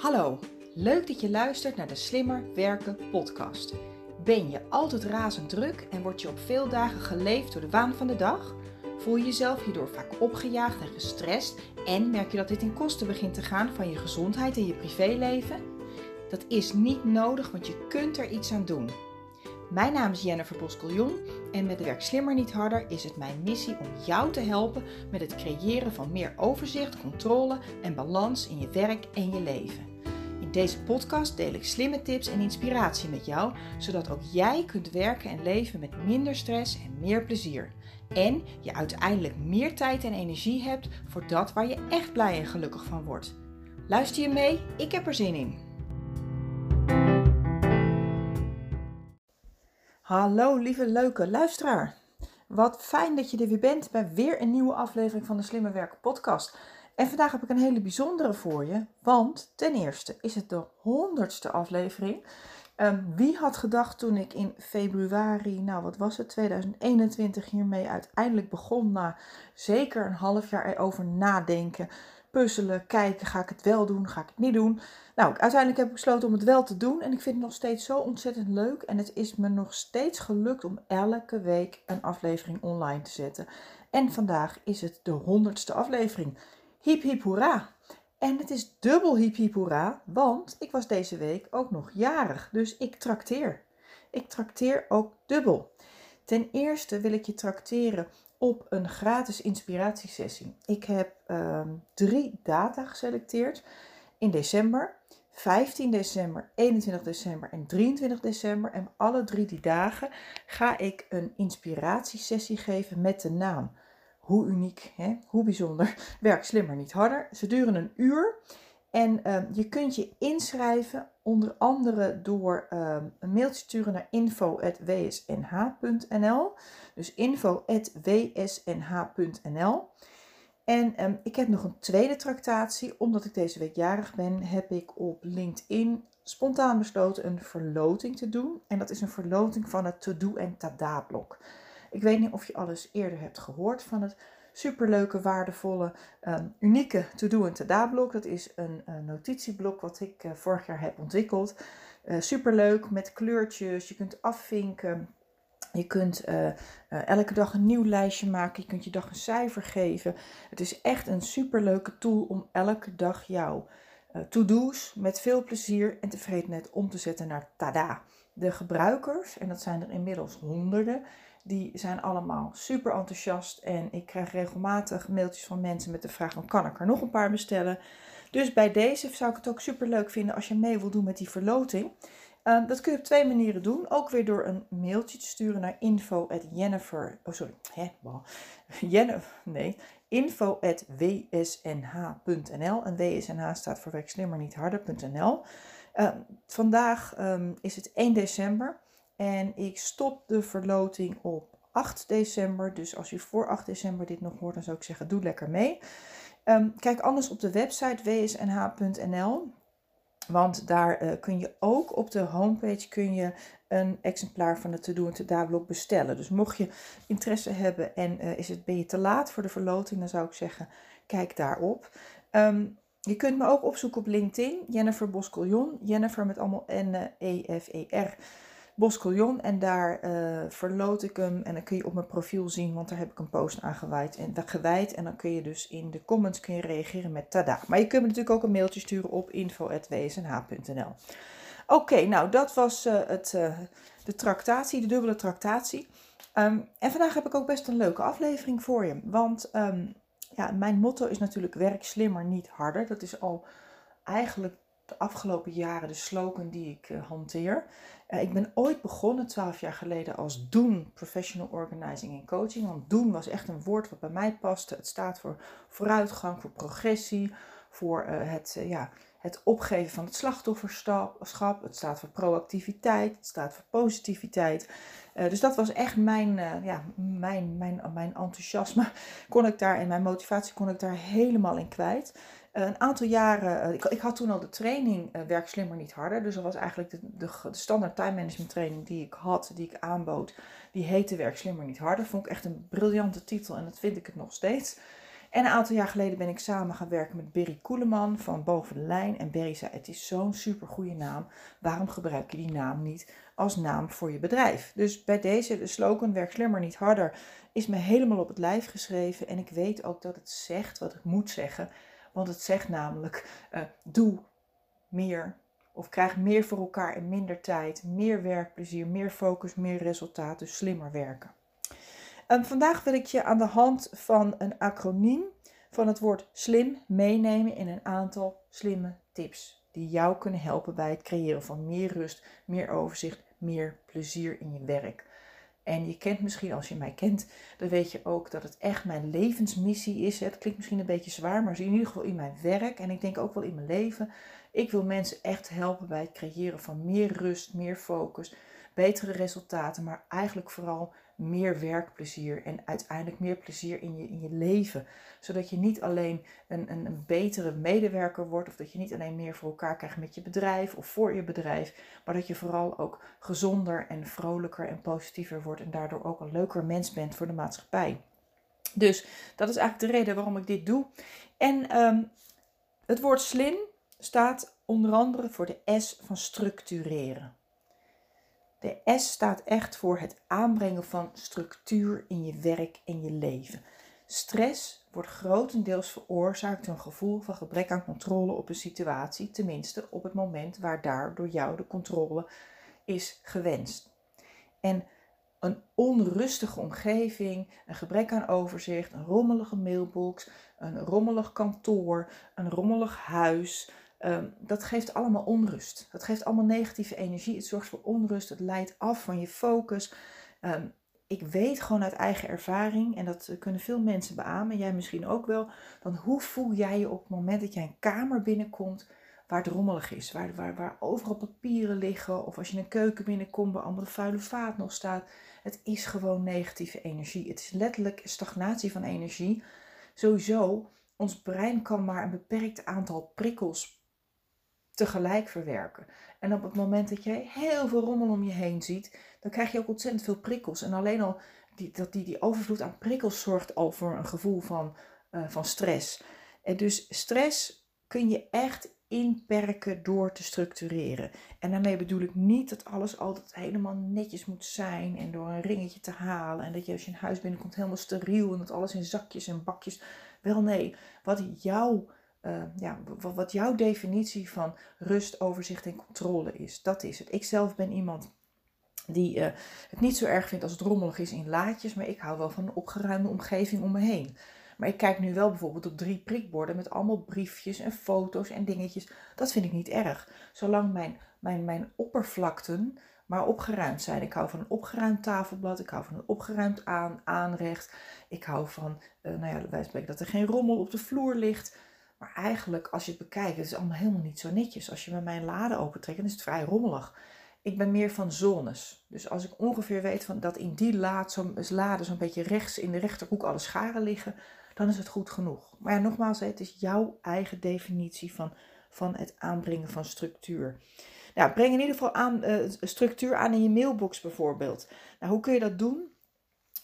Hallo, leuk dat je luistert naar de Slimmer Werken podcast. Ben je altijd razend druk en word je op veel dagen geleefd door de waan van de dag? Voel je jezelf hierdoor vaak opgejaagd en gestrest en merk je dat dit in kosten begint te gaan van je gezondheid en je privéleven? Dat is niet nodig, want je kunt er iets aan doen. Mijn naam is Jennifer Boskeljon en met Werk Slimmer Niet Harder is het mijn missie om jou te helpen met het creëren van meer overzicht, controle en balans in je werk en je leven. In deze podcast deel ik slimme tips en inspiratie met jou, zodat ook jij kunt werken en leven met minder stress en meer plezier. En je uiteindelijk meer tijd en energie hebt voor dat waar je echt blij en gelukkig van wordt. Luister je mee? Ik heb er zin in. Hallo lieve leuke luisteraar. Wat fijn dat je er weer bent bij weer een nieuwe aflevering van de Slimme Werken podcast. En vandaag heb ik een hele bijzondere voor je, want ten eerste is het de honderdste aflevering. Um, wie had gedacht toen ik in februari, nou wat was het, 2021 hiermee uiteindelijk begon na zeker een half jaar erover nadenken puzzelen, kijken, ga ik het wel doen, ga ik het niet doen. Nou, uiteindelijk heb ik besloten om het wel te doen en ik vind het nog steeds zo ontzettend leuk. En het is me nog steeds gelukt om elke week een aflevering online te zetten. En vandaag is het de honderdste aflevering. Hiep hiep hoera! En het is dubbel hiep hiep hoera, want ik was deze week ook nog jarig. Dus ik trakteer. Ik trakteer ook dubbel. Ten eerste wil ik je trakteren op een gratis inspiratiesessie. Ik heb ehm, drie data geselecteerd in december. 15 december, 21 december en 23 december. En alle drie die dagen ga ik een inspiratiesessie geven met de naam. Hoe uniek, hè? hoe bijzonder. Werk slimmer, niet harder. Ze duren een uur. En ehm, je kunt je inschrijven onder andere door ehm, een mailtje te sturen naar info.wsnh.nl. Dus info.wsnh.nl. En ehm, ik heb nog een tweede tractatie. Omdat ik deze week jarig ben, heb ik op LinkedIn spontaan besloten een verloting te doen. En dat is een verloting van het To-Do en Tada blok. Ik weet niet of je alles eerder hebt gehoord van het superleuke, waardevolle, um, unieke to-do en tada-blok. Dat is een, een, notitieblok wat ik uh, vorig jaar heb ontwikkeld. Uh, superleuk met kleurtjes. Je kunt afvinken. Je kunt uh, elke dag een nieuw lijstje maken. Je kunt je dag een cijfer geven. Het is echt een superleuke tool om elke dag jouw to-do's met veel plezier en tevredenheid om te zetten naar tada. De gebruikers, en dat zijn er inmiddels honderden, die zijn allemaal super enthousiast. En ik krijg regelmatig mailtjes van mensen met de vraag: kan ik er nog een paar bestellen? Dus bij deze zou ik het ook super leuk vinden als je mee wil doen met die verloting. Uh, dat kun je op twee manieren doen. Ook weer door een mailtje te sturen naar info at Jennifer. Oh, sorry. Hè. Jennifer. Nee. Info. En WSNH staat voor werk slimmer niet harder.nl. Ehm, vandaag um, is het 1 december. En ik stop de verloting op 8 december. Dus als je voor 8 december dit nog hoort, dan zou ik zeggen: doe lekker mee. Um, kijk anders op de website wsnh.nl. Want daar uh, kun je ook op de homepage kun je een exemplaar van het To-Do en To blok bestellen. Dus mocht je interesse hebben en uh, is het, ben je te laat voor de verloting, dan zou ik zeggen, kijk daarop. Um, je kunt me ook opzoeken op LinkedIn, Jennifer Boscoljon. Jennifer met allemaal N-E-F-E-R. Boscoljon en daar uh, verloot ik hem en dan kun je op mijn profiel zien, want daar heb ik een post aan gewijd en, gewijd en dan kun je dus in de comments kun je reageren met tada. Maar je kunt me natuurlijk ook een mailtje sturen op info.wsnh.nl. Oké, nou dat was uh, het, uh, de tractatie, de dubbele tractatie. Um, en vandaag heb ik ook best een leuke aflevering voor je, want um, ja, mijn motto is natuurlijk werk slimmer, niet harder. Dat is al eigenlijk de afgelopen jaren de slogan die ik uh, hanteer. Uh, ik ben ooit begonnen, twaalf jaar geleden, als doen professional organizing en coaching. Want doen was echt een woord wat bij mij paste. Het staat voor vooruitgang, voor progressie, voor uh, het, ja, het opgeven van het slachtofferschap. Het staat voor proactiviteit, het staat voor positiviteit. dus dat was echt mijn, ja, mijn, mijn, mijn enthousiasme. Kon ik daar en mijn motivatie kon ik daar helemaal in kwijt. Eh, een aantal jaren, eh, ik, ik, had toen al de training uh, Werk Slimmer Niet Harder. Dus dat was eigenlijk de, de, standaard time management training die ik had, die ik aanbood. Die heette Werk Slimmer Niet Harder. Vond ik echt een briljante titel en dat vind ik het nog steeds. En een aantal jaar geleden ben ik samen gaan werken met Berry Koeleman van Boven de Lijn. En Berry zei, het is zo'n super goede naam. Waarom gebruik je die naam niet als naam voor je bedrijf? Dus bij deze, de slogan werk slimmer niet harder, is me helemaal op het lijf geschreven. En ik weet ook dat het zegt wat het moet zeggen. Want het zegt namelijk, uh, doe meer of krijg meer voor elkaar in minder tijd, meer werkplezier, meer focus, meer resultaat, dus slimmer werken. En vandaag wil ik je aan de hand van een acroniem van het woord slim meenemen in een aantal slimme tips die jou kunnen helpen bij het creëren van meer rust, meer overzicht, meer plezier in je werk. En je kent misschien, als je mij kent, dan weet je ook dat het echt mijn levensmissie is. Het klinkt misschien een beetje zwaar, maar in ieder geval in mijn werk en ik denk ook wel in mijn leven. Ik wil mensen echt helpen bij het creëren van meer rust, meer focus, betere resultaten, maar eigenlijk vooral meer werkplezier en uiteindelijk meer plezier in je, in je leven. Zodat je niet alleen een, een, een, betere medewerker wordt of dat je niet alleen meer voor elkaar krijgt met je bedrijf of voor je bedrijf, maar dat je vooral ook gezonder en vrolijker en positiever wordt en daardoor ook een leuker mens bent voor de maatschappij. Dus dat is eigenlijk de reden waarom ik dit doe. En ehm, het woord slim staat onder andere voor de S van structureren. De S staat echt voor het aanbrengen van structuur in je werk en je leven. Stress wordt grotendeels veroorzaakt door een gevoel van gebrek aan controle op een situatie, tenminste op het moment waar daar door jou de controle is gewenst. En een onrustige omgeving, een gebrek aan overzicht, een rommelige mailbox, een rommelig kantoor, een rommelig huis, Ehm, dat geeft allemaal onrust. Dat geeft allemaal negatieve energie. Het zorgt voor onrust. Het leidt af van je focus. Ehm, ik weet gewoon uit eigen ervaring, en dat kunnen veel mensen beamen, jij misschien ook wel, dan hoe voel jij je op het moment dat jij een kamer binnenkomt waar het rommelig is, waar, waar, waar overal papieren liggen, of als je een keuken binnenkomt waar de vuile vaat nog staat. Het is gewoon negatieve energie. Het is letterlijk stagnatie van energie. Sowieso, ons brein kan maar een beperkt aantal prikkels tegelijk verwerken. En op het moment dat jij heel veel rommel om je heen ziet, dan krijg je ook ontzettend veel prikkels. En alleen al die, dat die, die overvloed aan prikkels zorgt al voor een gevoel van, uh, van stress. En dus stress kun je echt inperken door te structureren. En daarmee bedoel ik niet dat alles altijd helemaal netjes moet zijn en door een ringetje te halen. En dat je als je in huis binnenkomt helemaal steriel en dat alles in zakjes en bakjes. Wel nee, wat jouw uh, ja, wat jouw definitie van rust, overzicht en controle is. Dat is het. Ik zelf ben iemand die uh, het niet zo erg vindt als het rommelig is in laadjes, maar ik hou wel van een opgeruimde omgeving om me heen. Maar ik kijk nu wel bijvoorbeeld op drie prikborden met allemaal briefjes en foto's en dingetjes. Dat vind ik niet erg. Zolang mijn, mijn, mijn oppervlakten maar opgeruimd zijn. Ik hou van een opgeruimd tafelblad. Ik hou van een opgeruimd aan, aanrecht. Ik hou van, uh, nou ja, wij spreken dat er geen rommel op de vloer ligt. Maar eigenlijk, als je het bekijkt, het is allemaal helemaal niet zo netjes. Als je met mijn lade opentrekt, dan is het vrij rommelig. Ik ben meer van zones. Dus als ik ongeveer weet van dat in die laad, lade zo'n beetje rechts in de rechterhoek alle scharen liggen, dan is het goed genoeg. Maar ja, nogmaals, het is jouw eigen definitie van, van het aanbrengen van structuur. Nou, breng in ieder geval uh, structuur aan in je mailbox bijvoorbeeld. Nou, hoe kun je dat doen?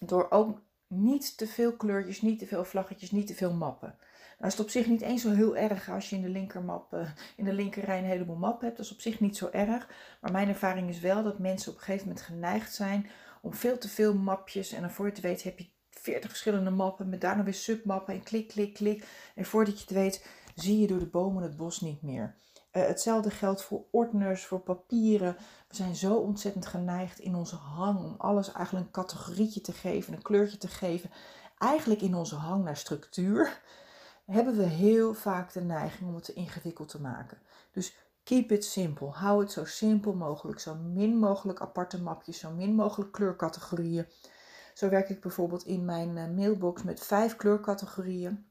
Door ook niet te veel kleurtjes, niet te veel vlaggetjes, niet te veel mappen. Nou is het op zich niet eens zo heel erg als je in de linkermap, uh, in de linkerrij een heleboel mappen hebt. Dat is op zich niet zo erg. Maar mijn ervaring is wel dat mensen op een gegeven moment geneigd zijn om veel te veel mapjes. En dan voor je het weet heb je 40 verschillende mappen met daarna weer submappen en klik, klik, klik. En voordat je het weet zie je door de bomen het bos niet meer. Uh, hetzelfde geldt voor ordners, voor papieren. We zijn zo ontzettend geneigd in onze hang om alles eigenlijk een categorietje te geven, een kleurtje te geven. Eigenlijk in onze hang naar structuur hebben we heel vaak de neiging om het te ingewikkeld te maken. Dus keep it simple. Hou het zo simpel mogelijk. Zo min mogelijk aparte mapjes, zo min mogelijk kleurcategorieën. Zo werk ik bijvoorbeeld in mijn eh, mailbox met vijf kleurcategorieën.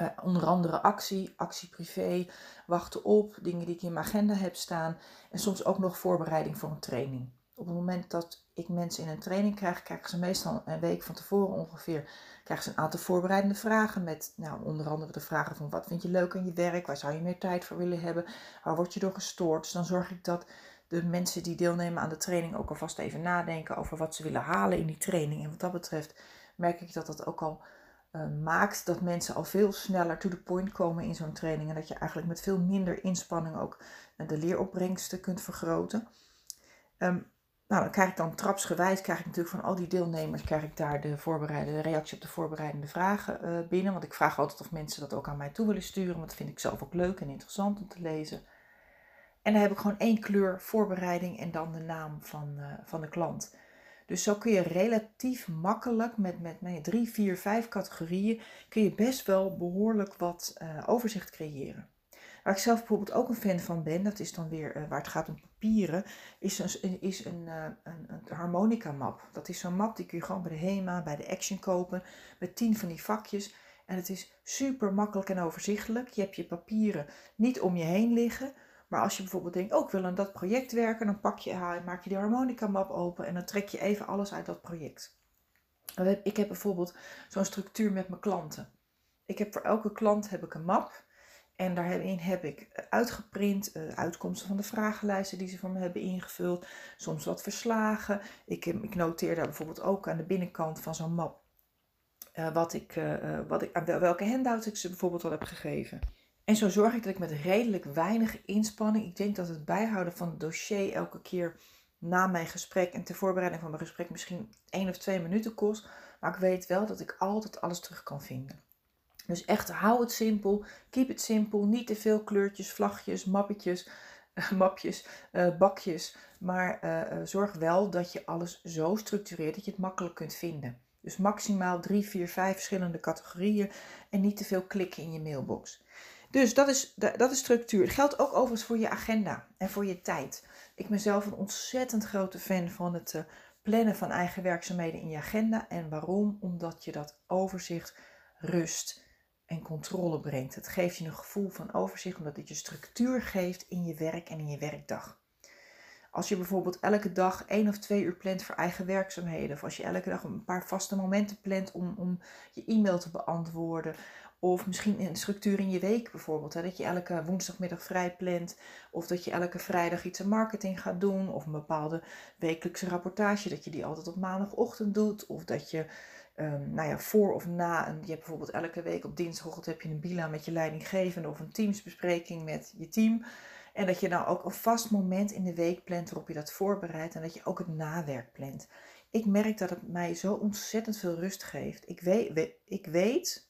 Uh, onder andere actie, actie privé, wachten op, dingen die ik in mijn agenda heb staan. En soms ook nog voorbereiding voor een training. Op het moment dat ik mensen in een training krijg, krijgen ze meestal een week van tevoren ongeveer krijgen ze een aantal voorbereidende vragen met nou, onder andere de vragen van wat vind je leuk aan je werk, waar zou je meer tijd voor willen hebben, waar word je door gestoord. Dus dan zorg ik dat de mensen die deelnemen aan de training ook alvast even nadenken over wat ze willen halen in die training. En wat dat betreft merk ik dat dat ook al maakt dat mensen al veel sneller to the point komen in zo'n training. En dat je eigenlijk met veel minder inspanning ook de leeropbrengsten kunt vergroten. Ehm, nou, dan krijg ik dan trapsgewijs, krijg ik natuurlijk van al die deelnemers, krijg ik daar de, voorbereide, reactie op de voorbereidende vragen uh, binnen. Want ik vraag altijd of mensen dat ook aan mij toe willen sturen, want dat vind ik zelf ook leuk en interessant om te lezen. En dan heb ik gewoon één kleur voorbereiding en dan de naam van, uh, van de klant. Dus zo kun je relatief makkelijk met, met nee, drie, vier, vijf categorieën, kun je best wel behoorlijk wat uh, overzicht creëren. Waar ik zelf bijvoorbeeld ook een fan van ben, dat is dan weer uh, waar het gaat om papieren, is een, is een, uh, een, een harmonica map. Dat is zo'n map die kun je gewoon bij de HEMA, bij de Action kopen, met tien van die vakjes. En het is super makkelijk en overzichtelijk. Je hebt je papieren niet om je heen liggen. Maar als je bijvoorbeeld denkt, oh ik wil aan dat project werken, dan pak je, maak je de harmonica map open en dan trek je even alles uit dat project. Ik heb bijvoorbeeld zo'n structuur met mijn klanten. Ik heb voor elke klant heb ik een map. En daarin heb ik uitgeprint uh, uitkomsten van de vragenlijsten die ze voor me hebben ingevuld. Soms wat verslagen. Ik, ik noteer daar bijvoorbeeld ook aan de binnenkant van zo'n map wat ik, wat ik, welke handouts ik ze bijvoorbeeld al heb gegeven. En zo zorg ik dat ik met redelijk weinig inspanning, ik denk dat het bijhouden van het dossier elke keer na mijn gesprek en ter voorbereiding van mijn gesprek misschien één of twee minuten kost. Maar ik weet wel dat ik altijd alles terug kan vinden. Dus echt hou het simpel, keep het simpel, niet te veel kleurtjes, vlagjes, mappetjes, mapjes, uh, bakjes. Maar uh, zorg wel dat je alles zo structureert dat je het makkelijk kunt vinden. Dus maximaal drie, vier, vijf verschillende categorieën en niet te veel klikken in je mailbox. Dus dat is, dat is structuur. Het geldt ook overigens voor je agenda en voor je tijd. Ik ben zelf een ontzettend grote fan van het plannen van eigen werkzaamheden in je agenda. En waarom? Omdat je dat overzicht, rust en controle brengt. Het geeft je een gevoel van overzicht omdat het je structuur geeft in je werk en in je werkdag. Als je bijvoorbeeld elke dag één of twee uur plant voor eigen werkzaamheden, of als je elke dag een paar vaste momenten plant om, om je e-mail te beantwoorden, of misschien een structuur in je week bijvoorbeeld, hè, dat je elke woensdagmiddag vrij plant, of dat je elke vrijdag iets aan marketing gaat doen, of een bepaalde wekelijkse rapportage, dat je die altijd op maandagochtend doet, of dat je um, nou ja, voor of na, een, je hebt bijvoorbeeld elke week op dinsdagochtend heb je een bila met je leidinggevende of een teamsbespreking met je team. En dat je dan ook een vast moment in de week plant waarop je dat voorbereidt en dat je ook het nawerk plant. Ik merk dat het mij zo ontzettend veel rust geeft. Ik weet, ik weet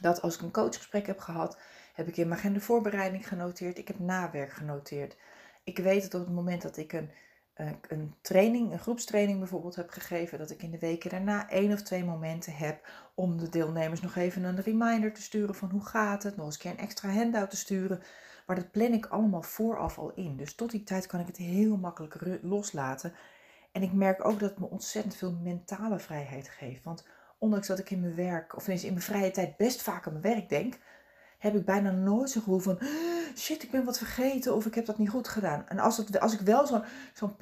dat als ik een coachgesprek heb gehad, heb ik in mijn agenda voorbereiding genoteerd. Ik heb nawerk genoteerd. Ik weet dat op het moment dat ik een een training, een groepstraining bijvoorbeeld heb gegeven, dat ik in de weken daarna één of twee momenten heb om de deelnemers nog even een reminder te sturen van hoe gaat het, nog eens een keer een extra handout te sturen. Maar dat plan ik allemaal vooraf al in. Dus tot die tijd kan ik het heel makkelijk loslaten. En ik merk ook dat het me ontzettend veel mentale vrijheid geeft. Want ondanks dat ik in mijn werk, of in mijn vrije tijd best vaak aan mijn werk denk, heb ik bijna nooit zo'n gevoel van shit, ik ben wat vergeten of ik heb dat niet goed gedaan. En als, als ik wel zo'n zo'n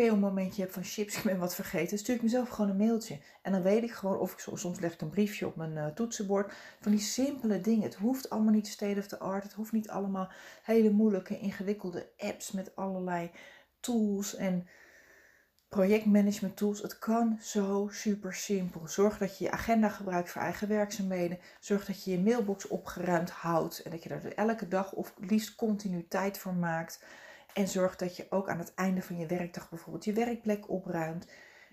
heb van chips, ik ben wat vergeten, stuur ik mezelf gewoon een mailtje. En dan weet ik gewoon, of ik soms leg ik een briefje op mijn uh, toetsenbord, van die simpele dingen. Het hoeft allemaal niet state of the art, het hoeft niet allemaal hele moeilijke, ingewikkelde apps met allerlei tools en projectmanagement tools. Het kan zo super simpel. Zorg dat je je agenda gebruikt voor eigen werkzaamheden. Zorg dat je je mailbox opgeruimd houdt en dat je er elke dag of liefst continu tijd voor maakt. En zorg dat je ook aan het einde van je werkdag bijvoorbeeld je werkplek opruimt.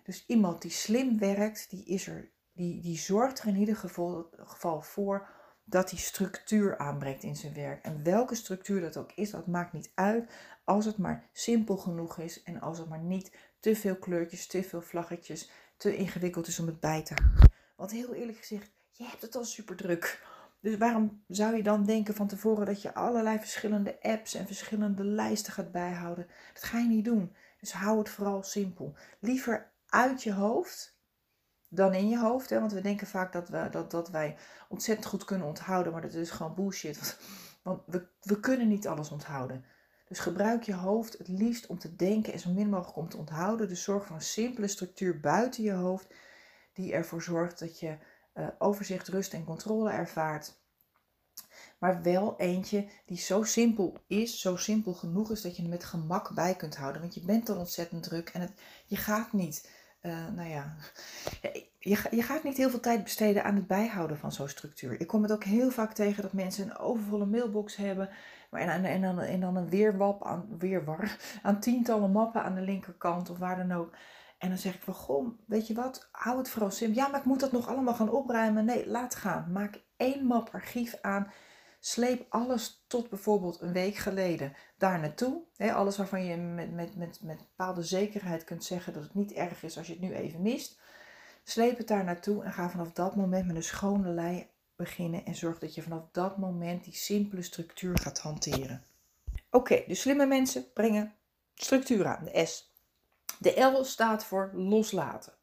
Dus iemand die slim werkt, die, is er, die, die zorgt er in ieder geval, geval voor dat hij structuur aanbrengt in zijn werk. En welke structuur dat ook is, dat maakt niet uit als het maar simpel genoeg is en als het maar niet te veel kleurtjes, te veel vlaggetjes, te ingewikkeld is om het bij te houden. Want heel eerlijk gezegd, je hebt het al super druk. Dus waarom zou je dan denken van tevoren dat je allerlei verschillende apps en verschillende lijsten gaat bijhouden? Dat ga je niet doen. Dus hou het vooral simpel. Liever uit je hoofd dan in je hoofd. Hè? Want we denken vaak dat, we, dat, dat wij ontzettend goed kunnen onthouden, maar dat is gewoon bullshit. Want we, we kunnen niet alles onthouden. Dus gebruik je hoofd het liefst om te denken en zo min mogelijk om te onthouden. Dus zorg voor een simpele structuur buiten je hoofd, die ervoor zorgt dat je uh, overzicht, rust en controle ervaart. Maar wel eentje die zo simpel is, zo simpel genoeg is dat je er met gemak bij kunt houden. Want je bent dan ontzettend druk en het, je gaat niet uh, nou ja, je, je gaat niet heel veel tijd besteden aan het bijhouden van zo'n structuur. Ik kom het ook heel vaak tegen dat mensen een overvolle mailbox hebben. En, en, dan, en dan een weerwap aan, weerwar aan tientallen mappen aan de linkerkant of waar dan ook. En dan zeg ik van, goh, weet je wat, hou het vooral simpel. Ja, maar ik moet dat nog allemaal gaan opruimen. Nee, laat gaan. Maak één map archief aan. Sleep alles tot bijvoorbeeld een week geleden daar naartoe. alles waarvan je met, met, met, met bepaalde zekerheid kunt zeggen dat het niet erg is als je het nu even mist. Sleep het daar naartoe en ga vanaf dat moment met een schone lei beginnen. En zorg dat je vanaf dat moment die simpele structuur gaat hanteren. Oké, de slimme mensen brengen structuur aan, de S. De L staat voor loslaten.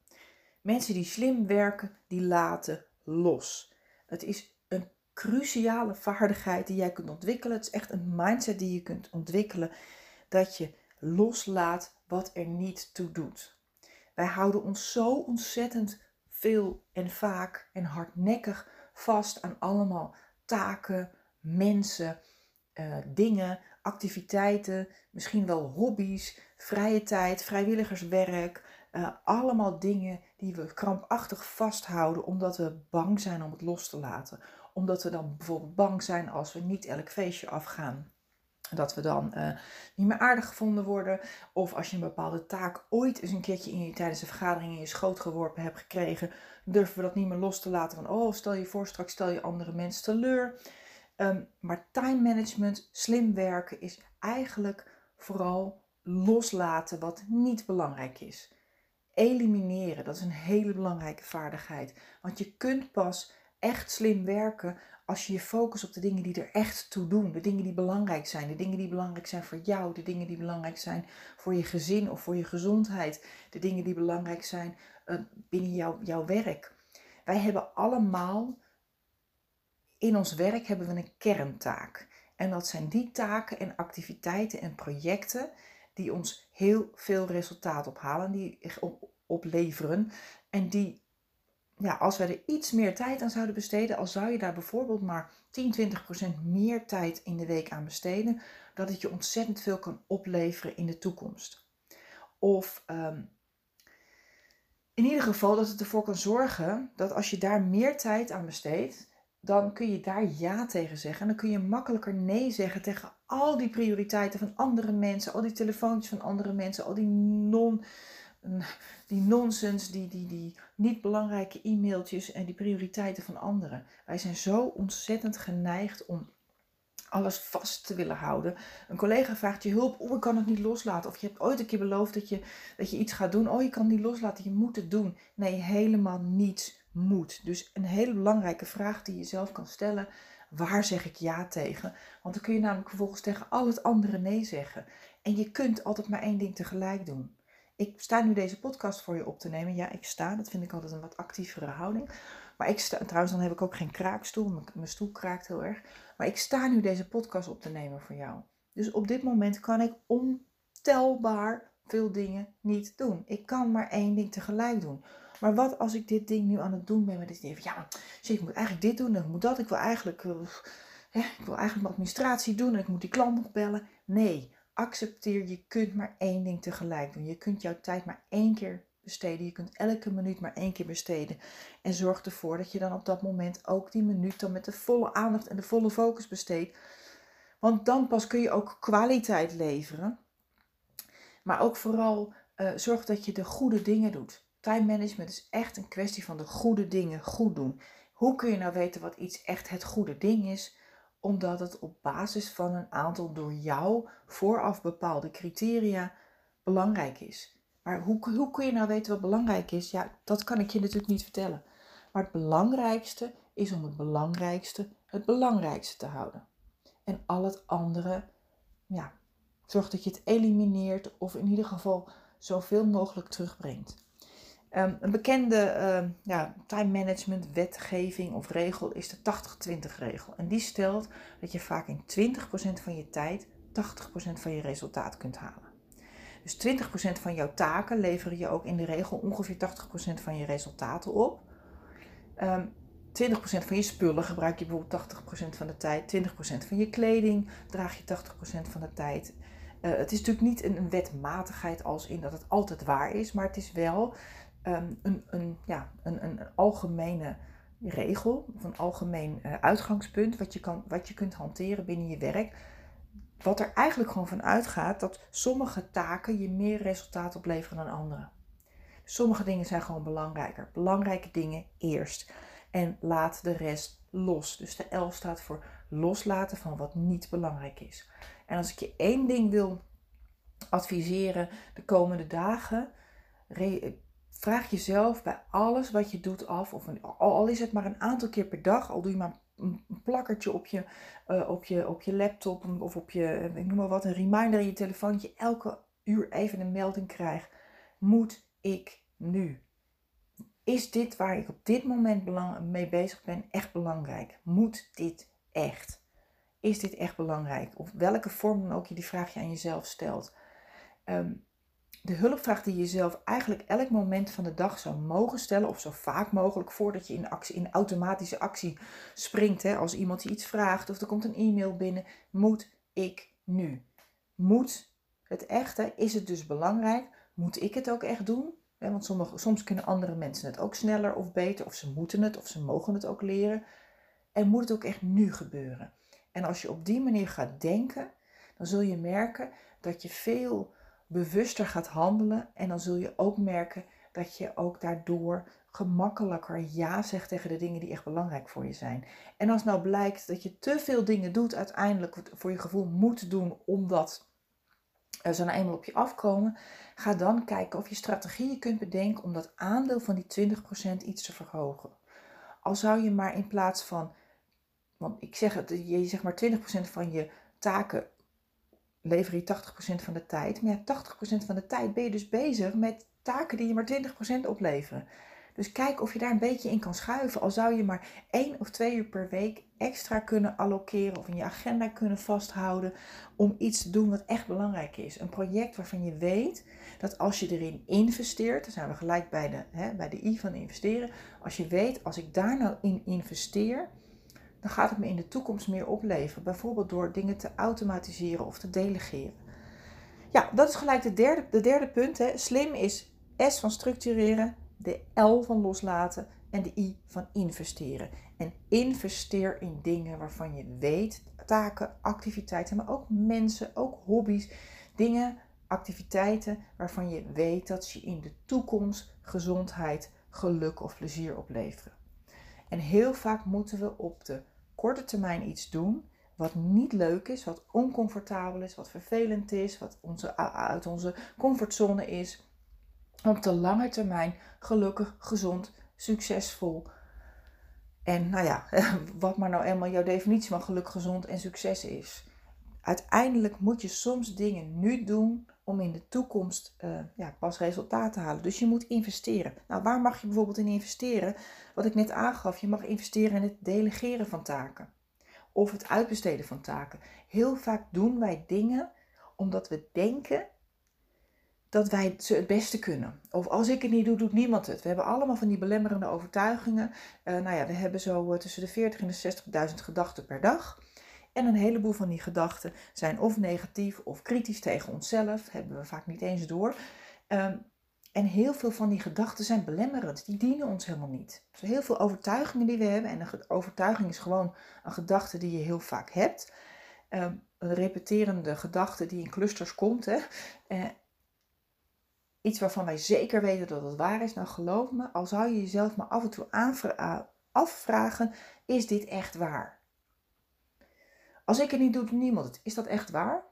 Mensen die slim werken, die laten los. Het is een cruciale vaardigheid die jij kunt ontwikkelen. Het is echt een mindset die je kunt ontwikkelen. Dat je loslaat wat er niet toe doet. Wij houden ons zo ontzettend veel en vaak en hardnekkig vast aan allemaal taken, mensen, uh, dingen, activiteiten, misschien wel hobby's, vrije tijd, vrijwilligerswerk. Uh, allemaal dingen die we krampachtig vasthouden omdat we bang zijn om het los te laten. Omdat we dan bijvoorbeeld bang zijn als we niet elk feestje afgaan. Dat we dan uh, niet meer aardig gevonden worden. Of als je een bepaalde taak ooit eens een keertje in je, tijdens een vergadering in je schoot geworpen hebt gekregen. Durven we dat niet meer los te laten. Van oh, stel je voor, straks stel je andere mensen teleur. Um, maar time management, slim werken, is eigenlijk vooral loslaten wat niet belangrijk is. Elimineren, dat is een hele belangrijke vaardigheid. Want je kunt pas echt slim werken als je je focust op de dingen die er echt toe doen. De dingen die belangrijk zijn. De dingen die belangrijk zijn voor jou. De dingen die belangrijk zijn voor je gezin of voor je gezondheid. De dingen die belangrijk zijn uh, binnen jouw, jouw werk. Wij hebben allemaal in ons werk hebben we een kerntaak. En dat zijn die taken en activiteiten en projecten die ons heel veel resultaat ophalen, die opleveren en die, ja, als we er iets meer tijd aan zouden besteden, al zou je daar bijvoorbeeld maar 10, 20 procent meer tijd in de week aan besteden, dat het je ontzettend veel kan opleveren in de toekomst. Of ehm, in ieder geval dat het ervoor kan zorgen dat als je daar meer tijd aan besteedt, dan kun je daar ja tegen zeggen. En dan kun je makkelijker nee zeggen tegen al die prioriteiten van andere mensen, al die telefoontjes van andere mensen, al die non die nonsens, die, die, die niet belangrijke e-mailtjes en die prioriteiten van anderen. Wij zijn zo ontzettend geneigd om alles vast te willen houden. Een collega vraagt je hulp, oh ik kan het niet loslaten. Of je hebt ooit een keer beloofd dat je, dat je iets gaat doen, oh je kan het niet loslaten, je moet het doen. Nee, helemaal niets moet. Dus een hele belangrijke vraag die je zelf kan stellen. Waar zeg ik ja tegen? Want dan kun je namelijk vervolgens tegen al het andere nee zeggen. En je kunt altijd maar één ding tegelijk doen. Ik sta nu deze podcast voor je op te nemen. Ja, ik sta. Dat vind ik altijd een wat actievere houding. Maar ik sta, trouwens, dan heb ik ook geen kraakstoel. Mijn, stoel kraakt heel erg. Maar ik sta nu deze podcast op te nemen voor jou. Dus op dit moment kan ik ontelbaar veel dingen niet doen. Ik kan maar één ding tegelijk doen. Maar wat als ik dit ding nu aan het doen ben met dit ding? Ja, zie, ik moet eigenlijk dit doen en ik moet dat. Ik wil eigenlijk, uh, ik wil eigenlijk mijn administratie doen en ik moet die klant nog bellen. Nee, accepteer, je kunt maar één ding tegelijk doen. Je kunt jouw tijd maar één keer besteden. Je kunt elke minuut maar één keer besteden. En zorg ervoor dat je dan op dat moment ook die minuut dan met de volle aandacht en de volle focus besteedt. Want dan pas kun je ook kwaliteit leveren. Maar ook vooral uh, zorg dat je de goede dingen doet. Time management is echt een kwestie van de goede dingen goed doen. Hoe kun je nou weten wat iets echt het goede ding is? Omdat het op basis van een aantal door jou vooraf bepaalde criteria belangrijk is. Maar hoe, hoe kun je nou weten wat belangrijk is? Ja, dat kan ik je natuurlijk niet vertellen. Maar het belangrijkste is om het belangrijkste het belangrijkste te houden. En al het andere, ja, zorg dat je het elimineert of in ieder geval zoveel mogelijk terugbrengt. Ehm, een bekende uh, ja, time management wetgeving of regel is de 80-20 regel. En die stelt dat je vaak in 20% van je tijd 80% van je resultaat kunt halen. Dus 20% van jouw taken leveren je ook in de regel ongeveer 80% van je resultaten op. Um, ehm, 20% van je spullen gebruik je bijvoorbeeld 80% van de tijd. 20% van je kleding draag je 80% van de tijd. Uh, het is natuurlijk niet een wetmatigheid als in dat het altijd waar is, maar het is wel ehm, een, een, ja, een, een, algemene regel of een algemeen uh, uitgangspunt wat je, kan, wat je kunt hanteren binnen je werk. Wat er eigenlijk gewoon van uitgaat dat sommige taken je meer resultaat opleveren dan andere. Sommige dingen zijn gewoon belangrijker. Belangrijke dingen eerst. En laat de rest los. Dus de L staat voor loslaten van wat niet belangrijk is. En als ik je één ding wil adviseren de komende dagen, vraag jezelf bij alles wat je doet af, of al is het maar een aantal keer per dag, al doe je maar een plakkertje op je, uh, op je, op je laptop of op je, eh, ik noem maar wat, een reminder in je telefoontje, elke uur even een melding krijg. Moet ik nu? Is dit waar ik op dit moment mee bezig ben echt belangrijk? Moet dit echt? Is dit echt belangrijk? Of welke vorm dan ook je die vraag je aan jezelf stelt. Ehm, de hulpvraag die je jezelf eigenlijk elk moment van de dag zou mogen stellen, of zo vaak mogelijk voordat je in, actie, in automatische actie springt. Hè, als iemand je iets vraagt of er komt een e-mail binnen, moet ik nu? Moet het echte? Is het dus belangrijk? Moet ik het ook echt doen? Want sommige, soms kunnen andere mensen het ook sneller of beter, of ze moeten het, of ze mogen het ook leren. En moet het ook echt nu gebeuren? En als je op die manier gaat denken, dan zul je merken dat je veel bewuster gaat handelen. En dan zul je ook merken dat je ook daardoor gemakkelijker ja zegt tegen de dingen die echt belangrijk voor je zijn. En als nou blijkt dat je te veel dingen doet, uiteindelijk voor je gevoel moet doen, omdat ze nou eenmaal op je afkomen, ga dan kijken of je strategieën kunt bedenken om dat aandeel van die 20% iets te verhogen. Al zou je maar in plaats van, want ik zeg het, je zeg maar 20% van je taken lever je 80% van de tijd. Maar ja, 80% van de tijd ben je dus bezig met taken die je maar 20% opleveren. Dus kijk of je daar een beetje in kan schuiven. Al zou je maar één of twee uur per week extra kunnen allokeren of in je agenda kunnen vasthouden om iets te doen wat echt belangrijk is. Een project waarvan je weet dat als je erin investeert, dan zijn we gelijk bij de, hè, bij de I van investeren. Als je weet, als ik daar nou in investeer, dan gaat het me in de toekomst meer opleveren. Bijvoorbeeld door dingen te automatiseren of te delegeren. Ja, dat is gelijk de derde, de derde punt. Hè. Slim is S van structureren, de L van loslaten en de I van investeren. En investeer in dingen waarvan je weet, taken, activiteiten, maar ook mensen, ook hobby's, dingen, activiteiten waarvan je weet dat ze in de toekomst gezondheid, geluk of plezier opleveren. En heel vaak moeten we op de korte termijn iets doen wat niet leuk is, wat oncomfortabel is, wat vervelend is, wat onze, uit onze comfortzone is. Op de lange termijn gelukkig, gezond, succesvol. En nou ja, wat maar nou eenmaal jouw definitie van geluk, gezond en succes is. Uiteindelijk moet je soms dingen nu doen om in de toekomst uh, ja, pas resultaat te halen. Dus je moet investeren. Nou, waar mag je bijvoorbeeld in investeren? Wat ik net aangaf, je mag investeren in het delegeren van taken. Of het uitbesteden van taken. Heel vaak doen wij dingen omdat we denken dat wij ze het beste kunnen. Of als ik het niet doe, doet niemand het. We hebben allemaal van die belemmerende overtuigingen. Uh, nou ja, we hebben zo uh, tussen de 40 en de 60.000 gedachten per dag. En een heleboel van die gedachten zijn of negatief of kritisch tegen onszelf. Hebben we vaak niet eens door. Um, en heel veel van die gedachten zijn belemmerend. Die dienen ons helemaal niet. Dus heel veel overtuigingen die we hebben. En een overtuiging is gewoon een gedachte die je heel vaak hebt. Um, een repeterende gedachte die in clusters komt. Hè. Uh, iets waarvan wij zeker weten dat het waar is. Nou geloof me, al zou je jezelf maar af en toe afvragen. Is dit echt waar? Als ik het niet doe, doet niemand het. Is dat echt waar?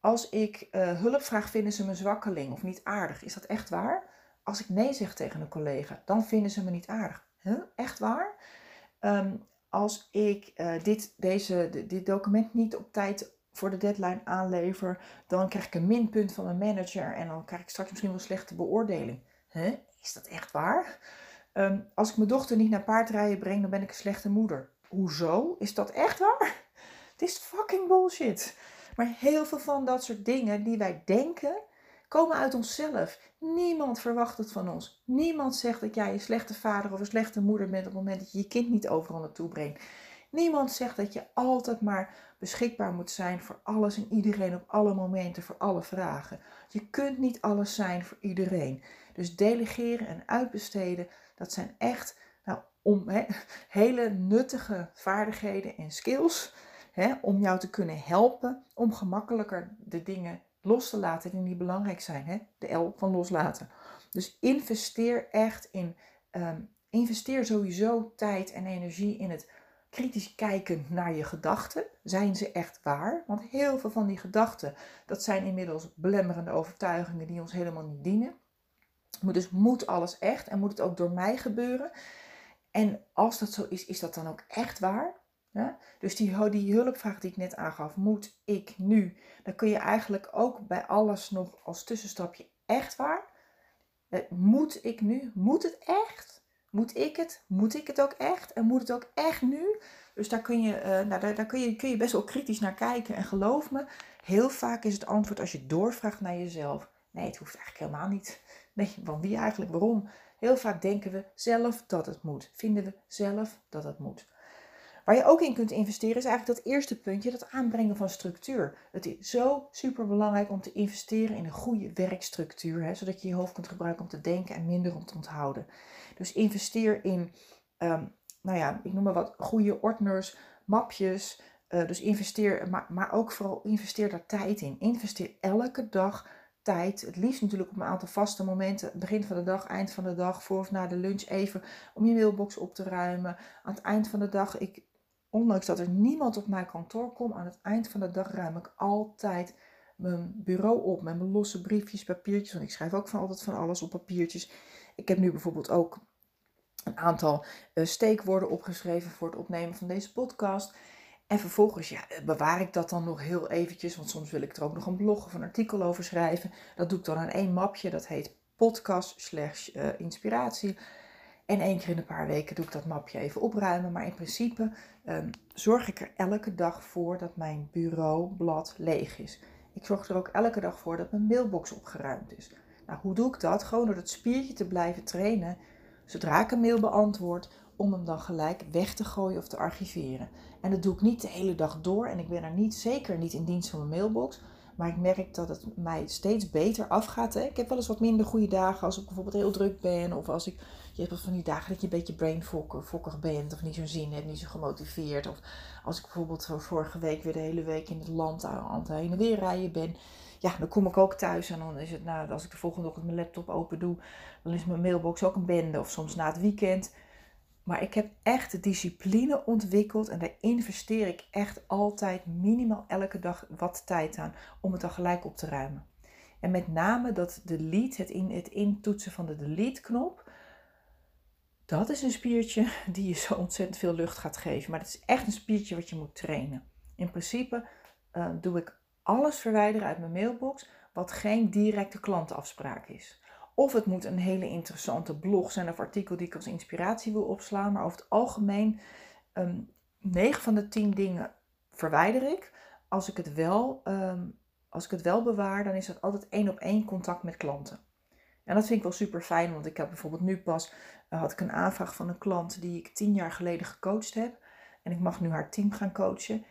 Als ik uh, hulp vraag, vinden ze me zwakkeling of niet aardig. Is dat echt waar? Als ik nee zeg tegen een collega, dan vinden ze me niet aardig. Echt waar? Um, als ik uh, dit, deze, dit document niet op tijd voor de deadline aanlever, dan krijg ik een minpunt van mijn manager en dan krijg ik straks misschien wel een slechte beoordeling. Is dat echt waar? Um, als ik mijn dochter niet naar paardrijden breng, dan ben ik een slechte moeder. Hoezo? Is dat echt waar? Het is fucking bullshit. Maar heel veel van dat soort dingen die wij denken, komen uit onszelf. Niemand verwacht het van ons. Niemand zegt dat jij een slechte vader of een slechte moeder bent op het moment dat je je kind niet overal naartoe brengt. Niemand zegt dat je altijd maar beschikbaar moet zijn voor alles en iedereen op alle momenten, voor alle vragen. Je kunt niet alles zijn voor iedereen. Dus delegeren en uitbesteden, dat zijn echt nou, om, hele nuttige vaardigheden en skills om jou te kunnen helpen om gemakkelijker de dingen los te laten die niet belangrijk zijn. De L van loslaten. Dus investeer echt in, ehm, investeer sowieso tijd en energie in het kritisch kijken naar je gedachten. Zijn ze echt waar? Want heel veel van die gedachten, dat zijn inmiddels belemmerende overtuigingen die ons helemaal niet dienen. Dus moet alles echt en moet het ook door mij gebeuren? En als dat zo is, is dat dan ook echt waar? Ja? Dus die, die hulpvraag die ik net aangaf, moet ik nu? Dan kun je eigenlijk ook bij alles nog als tussenstapje echt waar? Eh, moet ik nu? Moet het echt? Moet ik het? Moet ik het ook echt? En moet het ook echt nu? Dus daar kun je, uh, nou, daar, daar kun je, kun je best wel kritisch naar kijken. En geloof me, heel vaak is het antwoord als je doorvraagt naar jezelf. Nee, het hoeft eigenlijk helemaal niet. Nee, van wie eigenlijk? Waarom? Heel vaak denken we zelf dat het moet. Vinden we zelf dat het moet. Waar je ook in kunt investeren is eigenlijk dat eerste puntje, dat aanbrengen van structuur. Het is zo super belangrijk om te investeren in een goede werkstructuur, hè, zodat je je hoofd kunt gebruiken om te denken en minder om te onthouden. Dus investeer in, ehm, nou ja, ik noem maar wat, goede ordners, mapjes. Uh, dus investeer, maar, maar ook vooral investeer daar tijd in. Investeer elke dag tijd. Het liefst natuurlijk op een aantal vaste momenten. Begin van de dag, eind van de dag, voor of na de lunch even om je mailbox op te ruimen. Aan het eind van de dag, ik ondanks dat er niemand op mijn kantoor komt, aan het eind van de dag ruim ik altijd mijn bureau op met mijn losse briefjes, papiertjes. Want ik schrijf ook van altijd van alles op papiertjes. Ik heb nu bijvoorbeeld ook een aantal uh, steekwoorden opgeschreven voor het opnemen van deze podcast. En vervolgens ja, bewaar ik dat dan nog heel eventjes, want soms wil ik er ook nog een blog of een artikel over schrijven. Dat doe ik dan in één mapje, dat heet podcast slash eh, inspiratie. En één keer in een paar weken doe ik dat mapje even opruimen. Maar in principe um, zorg ik er elke dag voor dat mijn bureaublad leeg is. Ik zorg er ook elke dag voor dat mijn mailbox opgeruimd is. Nou, hoe doe ik dat? Gewoon door het spiertje te blijven trainen. Zodra ik een mail beantwoord, om hem dan gelijk weg te gooien of te archiveren. En dat doe ik niet de hele dag door en ik ben er niet, zeker niet in dienst van mijn mailbox. Maar ik merk dat het mij steeds beter afgaat. Hè? Ik heb wel eens wat minder goede dagen als ik bijvoorbeeld heel druk ben. Of als ik, je hebt van die dagen dat je een beetje brainfokkig bent. Of niet zo'n zin hebt, niet zo gemotiveerd. Of als ik bijvoorbeeld vorige week weer de hele week in het land aan het heen en weer rijden ben. Ja, dan kom ik ook thuis en dan is het, nou, als ik de volgende ochtend mijn laptop open doe, dan is mijn mailbox ook een bende. Of soms na het weekend. Maar ik heb echt discipline ontwikkeld en daar investeer ik echt altijd minimaal elke dag wat tijd aan om het dan gelijk op te ruimen. En met name dat delete, het, in, het intoetsen van de delete-knop, dat is een spiertje die je zo ontzettend veel lucht gaat geven. Maar dat is echt een spiertje wat je moet trainen. In principe uh, doe ik alles verwijderen uit mijn mailbox wat geen directe klantenafspraak is. Of het moet een hele interessante blog zijn of artikel die ik als inspiratie wil opslaan. Maar over het algemeen, um, ehm, 9 van de 10 dingen verwijder ik. Als ik het wel, ehm, als ik het wel bewaar, dan is dat altijd één op één contact met klanten. En dat vind ik wel super fijn, want ik heb bijvoorbeeld nu pas uh, had ik een aanvraag van een klant die ik tien jaar geleden gecoacht heb. En ik mag nu haar team gaan coachen.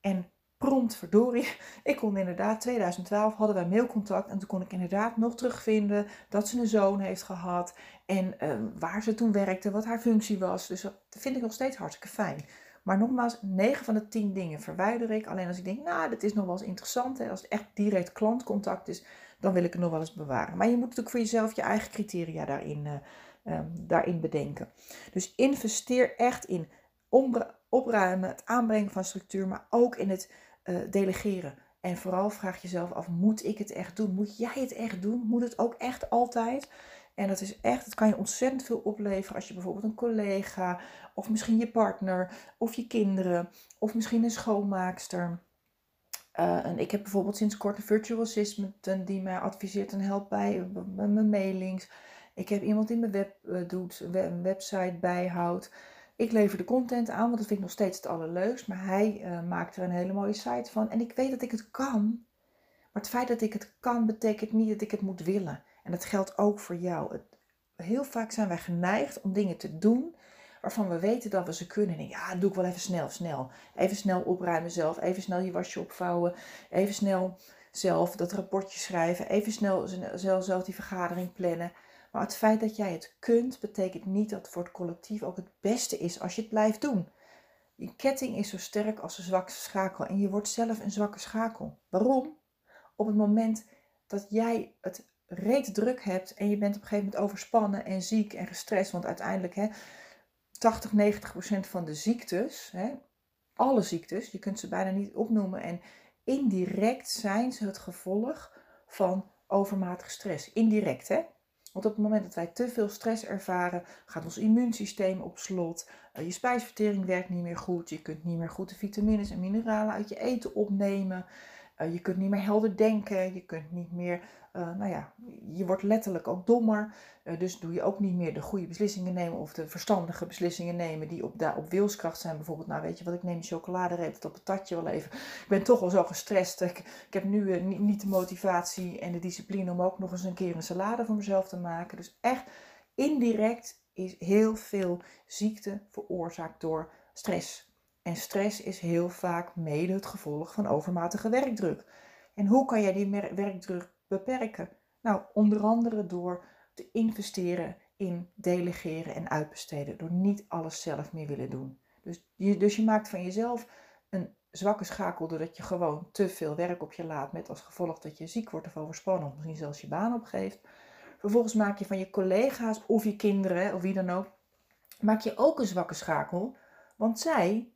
En prompt verdorie. Ik kon inderdaad, 2012 hadden wij mailcontact en toen kon ik inderdaad nog terugvinden dat ze een zoon heeft gehad en ehm, waar ze toen werkte, wat haar functie was. Dus dat vind ik nog steeds hartstikke fijn. Maar nogmaals, 9 van de 10 dingen verwijder ik. Alleen als ik denk, nou, dat is nog wel eens interessant. Hè? Als het echt direct klantcontact is, dan wil ik het nog wel eens bewaren. Maar je moet natuurlijk voor jezelf je eigen criteria daarin, uh, daarin bedenken. Dus investeer echt in opruimen, het aanbrengen van structuur, maar ook in het uh, delegeren. En vooral vraag jezelf af, moet ik het echt doen? Moet jij het echt doen? Moet het ook echt altijd? En dat is echt, het kan je ontzettend veel opleveren als je bijvoorbeeld een collega, of misschien je partner, of je kinderen, of misschien een schoonmaakster. Uh, en ik heb bijvoorbeeld sinds kort een virtual assistant die mij adviseert en helpt bij mijn mailings. Ik heb iemand die mijn web doet, een website bijhoudt. Ik lever de content aan, want dat vind ik nog steeds het allerleukst. Maar hij uh, maakt er een hele mooie site van. En ik weet dat ik het kan. Maar het feit dat ik het kan, betekent niet dat ik het moet willen. En dat geldt ook voor jou. Het, heel vaak zijn wij geneigd om dingen te doen waarvan we weten dat we ze kunnen. En ja, doe ik wel even snel, snel. Even snel opruimen zelf, even snel je wasje opvouwen, even snel zelf dat rapportje schrijven, even snel zelf, zelf die vergadering plannen. Maar het feit dat jij het kunt, betekent niet dat het voor het collectief ook het beste is als je het blijft doen. Die ketting is zo sterk als een zwakke schakel en je wordt zelf een zwakke schakel. Waarom? Op het moment dat jij het reet druk hebt en je bent op een gegeven moment overspannen en ziek en gestrest, want uiteindelijk hè, 80, 90 procent van de ziektes, hè, alle ziektes, je kunt ze bijna niet opnoemen en indirect zijn ze het gevolg van overmatige stress. Indirect hè. Want op het moment dat wij te veel stress ervaren, gaat ons immuunsysteem op slot. Uh, je spijsvertering werkt niet meer goed. Je kunt niet meer goed de vitamines en mineralen uit je eten opnemen. Uh, je kunt niet meer helder denken. Je kunt niet meer uh, nou ja, je wordt letterlijk ook dommer. Uh, dus doe je ook niet meer de goede beslissingen nemen of de verstandige beslissingen nemen die op, daar op wilskracht zijn. Bijvoorbeeld, nou weet je wat, ik neem chocoladereep op het tatje wel even. Ik ben toch al zo gestrest. Ik, ik heb nu uh, niet, niet de motivatie en de discipline om ook nog eens een keer een salade voor mezelf te maken. Dus echt indirect is heel veel ziekte veroorzaakt door stress. En stress is heel vaak mede het gevolg van overmatige werkdruk. En hoe kan jij die werkdruk beperken? Nou, onder andere door te investeren in delegeren en uitbesteden. Door niet alles zelf meer willen doen. Dus je, dus je maakt van jezelf een zwakke schakel doordat je gewoon te veel werk op je laat. Met als gevolg dat je ziek wordt of overspannen of misschien zelfs je baan opgeeft. Vervolgens maak je van je collega's of je kinderen of wie dan ook, maak je ook een zwakke schakel. Want zij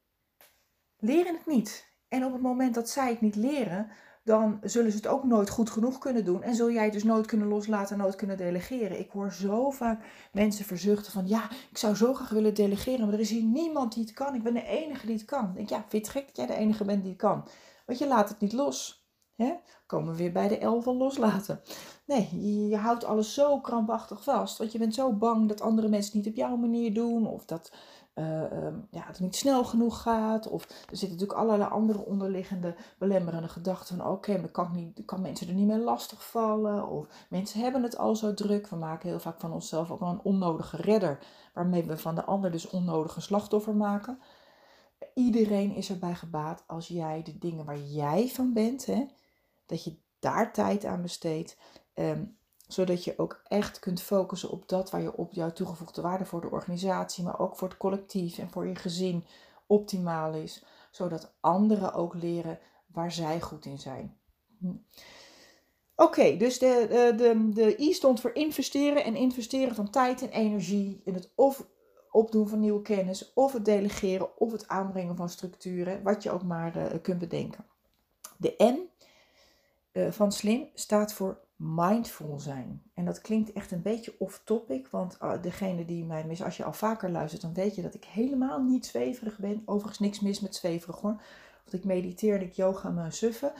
leren het niet. En op het moment dat zij het niet leren, dan zullen ze het ook nooit goed genoeg kunnen doen. En zul jij het dus nooit kunnen loslaten, nooit kunnen delegeren. Ik hoor zo vaak mensen verzuchten van, ja, ik zou zo graag willen delegeren, maar er is hier niemand die het kan. Ik ben de enige die het kan. Ik denk, ja, vind het gek dat jij de enige bent die het kan? Want je laat het niet los. Hè? Komen we weer bij de L van loslaten. Nee, je, je houdt alles zo krampachtig vast. Want je bent zo bang dat andere mensen het niet op jouw manier doen. Of dat ja, het niet snel genoeg gaat. Of er zitten natuurlijk allerlei andere onderliggende belemmerende gedachten van oké, okay, kan, niet, kan mensen er niet meer lastig vallen. Of mensen hebben het al zo druk. We maken heel vaak van onszelf ook wel een onnodige redder. Waarmee we van de ander dus onnodige slachtoffer maken. Iedereen is erbij gebaat als jij de dingen waar jij van bent, hè, dat je daar tijd aan besteedt. Um, zodat je ook echt kunt focussen op dat waar je op jouw toegevoegde waarde voor de organisatie, maar ook voor het collectief en voor je gezin optimaal is. Zodat anderen ook leren waar zij goed in zijn. Hm. Oké, dus de, de, de, I stond voor investeren en investeren van tijd en energie in het of opdoen van nieuwe kennis, of het delegeren, of het aanbrengen van structuren, wat je ook maar uh, kunt bedenken. De N uh, van slim staat voor mindful zijn. En dat klinkt echt een beetje off-topic, want uh, degene die mij mis, als je al vaker luistert, dan weet je dat ik helemaal niet zweverig ben. Overigens niks mis met zweverig hoor. Want ik mediteer en ik yoga me suffen.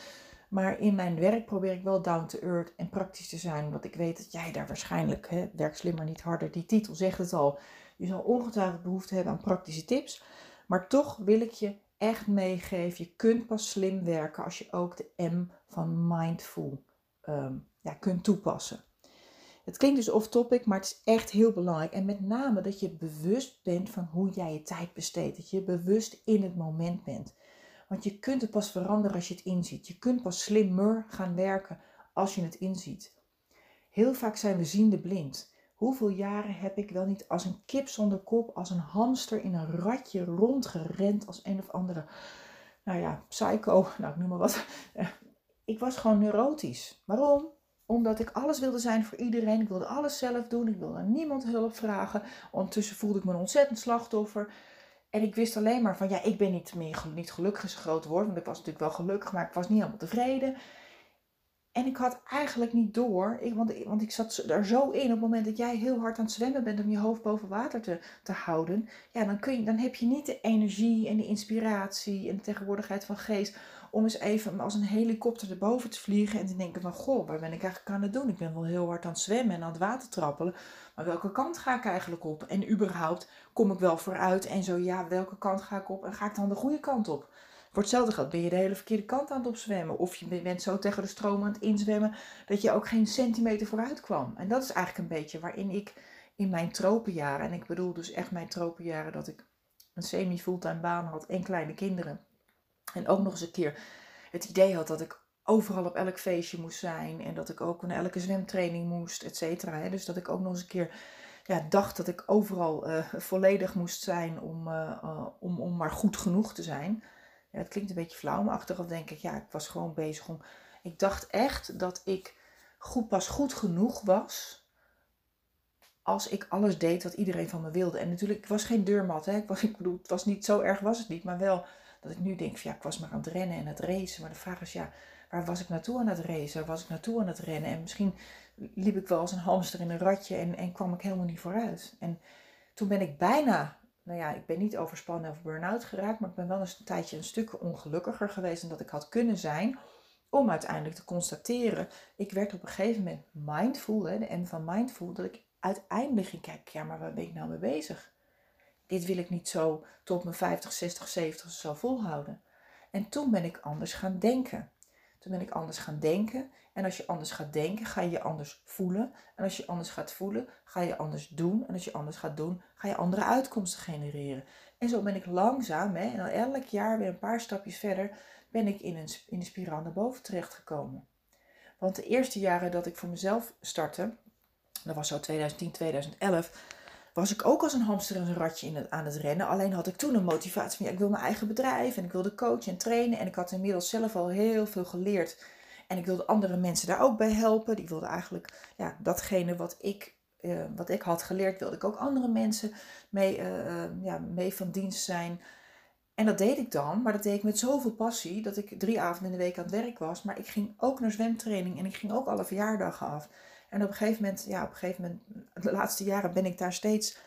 Maar in mijn werk probeer ik wel down to earth en praktisch te zijn. Want ik weet dat jij daar waarschijnlijk, hè, werk slimmer niet harder, die titel zegt het al. Je zal ongetwijfeld behoefte hebben aan praktische tips. Maar toch wil ik je echt meegeven, je kunt pas slim werken als je ook de M van mindful um, ja, kunt toepassen. Het klinkt dus off-topic, maar het is echt heel belangrijk. En met name dat je bewust bent van hoe jij je tijd besteedt. Dat je bewust in het moment bent. Want je kunt het pas veranderen als je het inziet. Je kunt pas slimmer gaan werken als je het inziet. Heel vaak zijn we ziende blind. Hoeveel jaren heb ik wel niet als een kip zonder kop, als een hamster in een ratje rondgerend als een of andere, nou ja, psycho, nou ik noem maar wat. Ik was gewoon neurotisch. Waarom? Omdat ik alles wilde zijn voor iedereen. Ik wilde alles zelf doen. Ik wilde niemand hulp vragen. Ondertussen voelde ik me een ontzettend slachtoffer. En ik wist alleen maar van ja, ik ben niet meer niet gelukkig is een woord. Want ik was natuurlijk wel gelukkig, maar ik was niet helemaal tevreden. En ik had eigenlijk niet door, ik, want, want ik zat er zo in op het moment dat jij heel hard aan het zwemmen bent om je hoofd boven water te, te houden. Ja, dan, kun je, dan heb je niet de energie en de inspiratie en de tegenwoordigheid van geest om eens even als een helikopter erboven te vliegen en te denken van, goh, waar ben ik eigenlijk aan het doen? Ik ben wel heel hard aan het zwemmen en aan het water trappelen, maar welke kant ga ik eigenlijk op? En überhaupt, kom ik wel vooruit? En zo ja, welke kant ga ik op? En ga ik dan de goede kant op? Voor hetzelfde geld ben je de hele verkeerde kant aan het opzwemmen. Of je bent zo tegen de stroom aan het inzwemmen dat je ook geen centimeter vooruit kwam. En dat is eigenlijk een beetje waarin ik in mijn tropenjaren, en ik bedoel dus echt mijn tropenjaren dat ik een semi-fulltime baan had en kleine kinderen. En ook nog eens een keer het idee had dat ik overal op elk feestje moest zijn. En dat ik ook naar elke zwemtraining moest, et cetera. Dus dat ik ook nog eens een keer ja, dacht dat ik overal uh, volledig moest zijn om, uh, om, om maar goed genoeg te zijn. Ja, het klinkt een beetje flauw, maar achteraf denk ik, ja, ik was gewoon bezig om... Ik dacht echt dat ik goed, pas goed genoeg was als ik alles deed wat iedereen van me wilde. En natuurlijk, ik was geen deurmat. Hè? Ik, was, ik bedoel, het was niet zo erg was het niet. Maar wel dat ik nu denk, ja, ik was maar aan het rennen en het racen. Maar de vraag is, ja, waar was ik naartoe aan het racen? Waar was ik naartoe aan het rennen? En misschien liep ik wel als een hamster in een ratje en, en kwam ik helemaal niet vooruit. En toen ben ik bijna, nou ja, ik ben niet overspannen of burn-out geraakt. Maar ik ben wel eens een tijdje een stuk ongelukkiger geweest dan dat ik had kunnen zijn om uiteindelijk te constateren, ik werd op een gegeven moment mindful, hè, de M van mindful, dat ik uiteindelijk ging kijken, ja, maar waar ben ik nou mee bezig? Dit wil ik niet zo tot mijn 50, 60, 70 zo volhouden. En toen ben ik anders gaan denken. Toen ben ik anders gaan denken. En als je anders gaat denken, ga je je anders voelen. En als je anders gaat voelen, ga je anders doen. En als je anders gaat doen, ga je andere uitkomsten genereren. En zo ben ik langzaam, hè, en elk jaar weer een paar stapjes verder, ben ik in, een, in de spiraal naar boven terechtgekomen. Want de eerste jaren dat ik voor mezelf startte, dat was zo 2010, 2011, was ik ook als een hamster en een ratje in het, aan het rennen. Alleen had ik toen een motivatie van ja, ik wil mijn eigen bedrijf en ik wilde coachen en trainen. En ik had inmiddels zelf al heel veel geleerd. En ik wilde andere mensen daar ook bij helpen. Die wilden eigenlijk ja, datgene wat ik, uh, wat ik had geleerd, wilde ik ook andere mensen mee, uh, ja, mee van dienst zijn. En dat deed ik dan, maar dat deed ik met zoveel passie dat ik drie avonden in de week aan het werk was. Maar ik ging ook naar zwemtraining en ik ging ook alle verjaardagen af. En op een gegeven moment, ja, op een gegeven moment, de laatste jaren ben ik daar steeds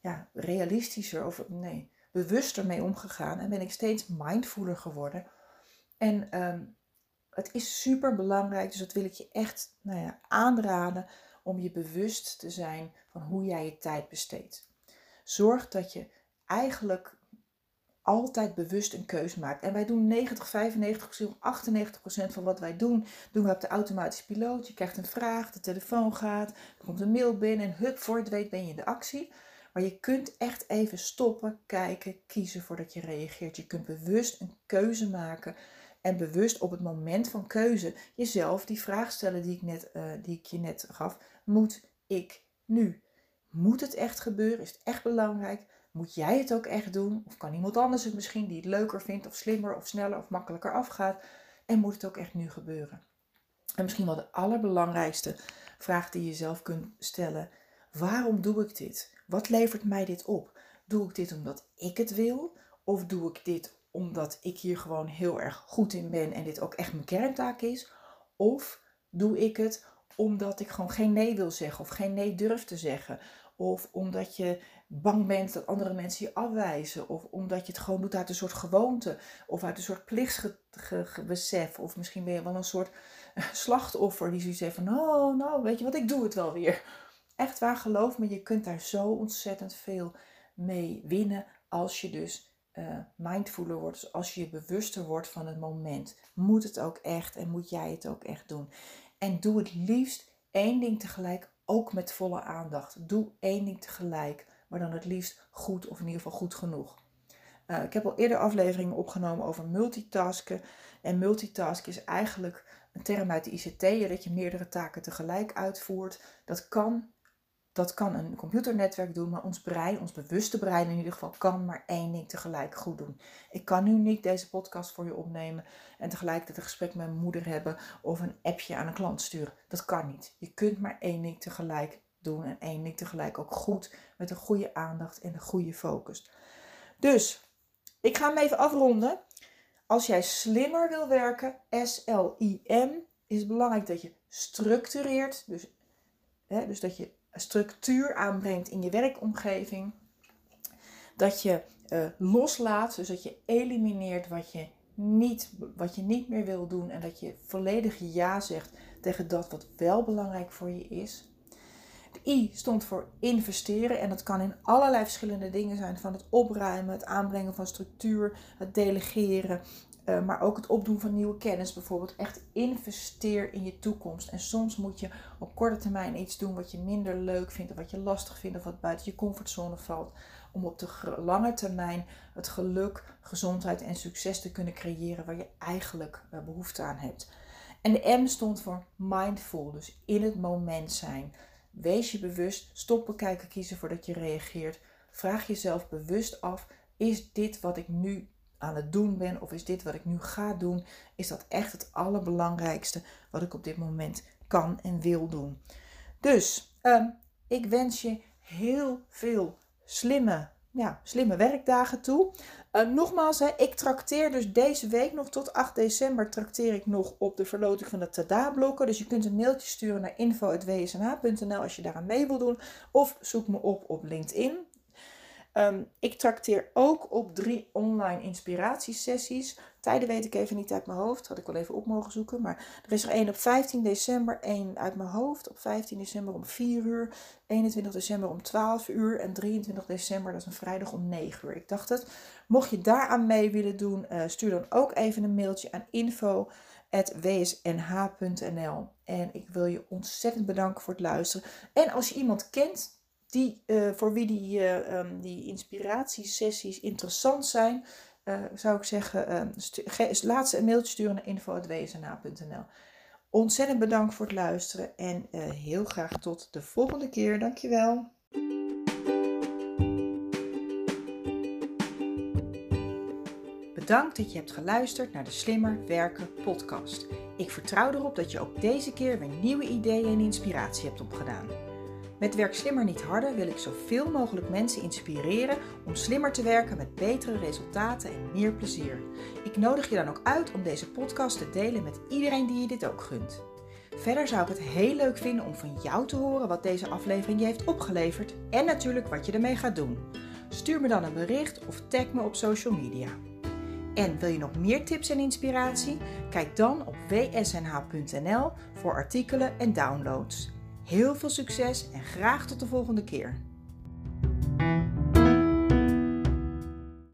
ja, realistischer of nee, bewuster mee omgegaan. En ben ik steeds mindfuler geworden. En ehm, het is super belangrijk, dus dat wil ik je echt nou ja, aanraden om je bewust te zijn van hoe jij je tijd besteedt. Zorg dat je eigenlijk altijd bewust een keuze maakt. En wij doen 90, 95, 98 procent van wat wij doen, doen we op de automatische piloot. Je krijgt een vraag, de telefoon gaat, er komt een mail binnen en hup, voor het weet ben je in de actie. Maar je kunt echt even stoppen, kijken, kiezen voordat je reageert. Je kunt bewust een keuze maken en bewust op het moment van keuze jezelf die vraag stellen die ik, net, uh, die ik je net gaf. Moet ik nu? Moet het echt gebeuren? Is het echt belangrijk? Moet jij het ook echt doen? Of kan iemand anders het misschien die het leuker vindt, of slimmer, of sneller, of makkelijker afgaat? En moet het ook echt nu gebeuren? En misschien wel de allerbelangrijkste vraag die je zelf kunt stellen: waarom doe ik dit? Wat levert mij dit op? Doe ik dit omdat ik het wil? Of doe ik dit omdat ik hier gewoon heel erg goed in ben en dit ook echt mijn kerntaak is? Of doe ik het omdat ik gewoon geen nee wil zeggen of geen nee durf te zeggen? Of omdat je bang bent dat andere mensen je afwijzen. Of omdat je het gewoon doet uit een soort gewoonte. Of uit een soort plichtsbesef. Of misschien ben je wel een soort eh, slachtoffer die zoiets heeft van... Oh, nou, weet je wat, ik doe het wel weer. Echt waar, geloof me, je kunt daar zo ontzettend veel mee winnen. Als je dus uh, mindfuler wordt. Dus als je je bewuster wordt van het moment. Moet het ook echt en moet jij het ook echt doen. En doe het liefst één ding tegelijk ook met volle aandacht. Doe één ding tegelijk, maar dan het liefst goed of in ieder geval goed genoeg. Uh, ik heb al eerder afleveringen opgenomen over multitasken. En multitasken is eigenlijk een term uit de ICT, dat je meerdere taken tegelijk uitvoert. Dat kan dat kan een computernetwerk doen, maar ons brein, ons bewuste brein in ieder geval, kan maar één ding tegelijk goed doen. Ik kan nu niet deze podcast voor je opnemen en tegelijkertijd een gesprek met mijn moeder hebben of een appje aan een klant sturen. Dat kan niet. Je kunt maar één ding tegelijk doen en één ding tegelijk ook goed met een goede aandacht en een goede focus. Dus, ik ga hem even afronden. Als jij slimmer wil werken, S-L-I-M, is belangrijk dat je structureert. Dus, hè, dus dat je structuur aanbrengt in je werkomgeving. Dat je uh, loslaat, dus dat je elimineert wat je, niet, wat je niet meer wil doen en dat je volledig ja zegt tegen dat wat wel belangrijk voor je is. De I stond voor investeren en dat kan in allerlei verschillende dingen zijn. Van het opruimen, het aanbrengen van structuur, het delegeren, Eh, maar ook het opdoen van nieuwe kennis bijvoorbeeld. Echt investeer in je toekomst. En soms moet je op korte termijn iets doen wat je minder leuk vindt, of wat je lastig vindt, of wat buiten je comfortzone valt. Om op de lange termijn het geluk, gezondheid en succes te kunnen creëren waar je eigenlijk eh, behoefte aan hebt. En de M stond voor mindful, dus in het moment zijn. Wees je bewust, stoppen, kijken, kiezen voordat je reageert. Vraag jezelf bewust af: is dit wat ik nu aan het doen ben of is dit wat ik nu ga doen? Is dat echt het allerbelangrijkste wat ik op dit moment kan en wil doen? Dus um, ik wens je heel veel slimme, ja, slimme werkdagen toe. Uh, nogmaals, hè, ik trakteer dus deze week nog tot 8 december trakteer ik nog op de verloting van de Tada-blokken. Dus je kunt een mailtje sturen naar info.wsnh.nl als je daaraan mee wil doen. Of zoek me op op LinkedIn. Ehm, ik trakteer ook op drie online inspiratiesessies. Tijden weet ik even niet uit mijn hoofd. Had ik wel even op mogen zoeken. Maar er is er één op 15 december. één uit mijn hoofd op 15 december om 4 uur. 21 december om 12 uur. En 23 december, dat is een vrijdag om 9 uur. Ik dacht het. Mocht je daaraan mee willen doen, uh, stuur dan ook even een mailtje aan info.wsnh.nl. En ik wil je ontzettend bedanken voor het luisteren. En als je iemand kent die, uh, voor wie die, uh, um, die inspiratiesessies interessant zijn, uh, zou ik zeggen, laat ze een mailtje sturen naar info.wsna.nl. Ontzettend bedankt voor het luisteren en heel graag tot de volgende keer. Dankjewel. Bedankt dat je hebt geluisterd naar de Slimmer Werken podcast. Ik vertrouw erop dat je ook deze keer weer nieuwe ideeën en inspiratie hebt opgedaan. Met Werk Slimmer Niet Harder wil ik zoveel mogelijk mensen inspireren om slimmer te werken met betere resultaten en meer plezier. Ik nodig je dan ook uit om deze podcast te delen met iedereen die je dit ook gunt. Verder zou ik het heel leuk vinden om van jou te horen wat deze aflevering je heeft opgeleverd en natuurlijk wat je ermee gaat doen. Stuur me dan een bericht of tag me op social media. En wil je nog meer tips en inspiratie? Kijk dan op wsnh.nl voor artikelen en downloads. Heel veel succes en graag tot de volgende keer.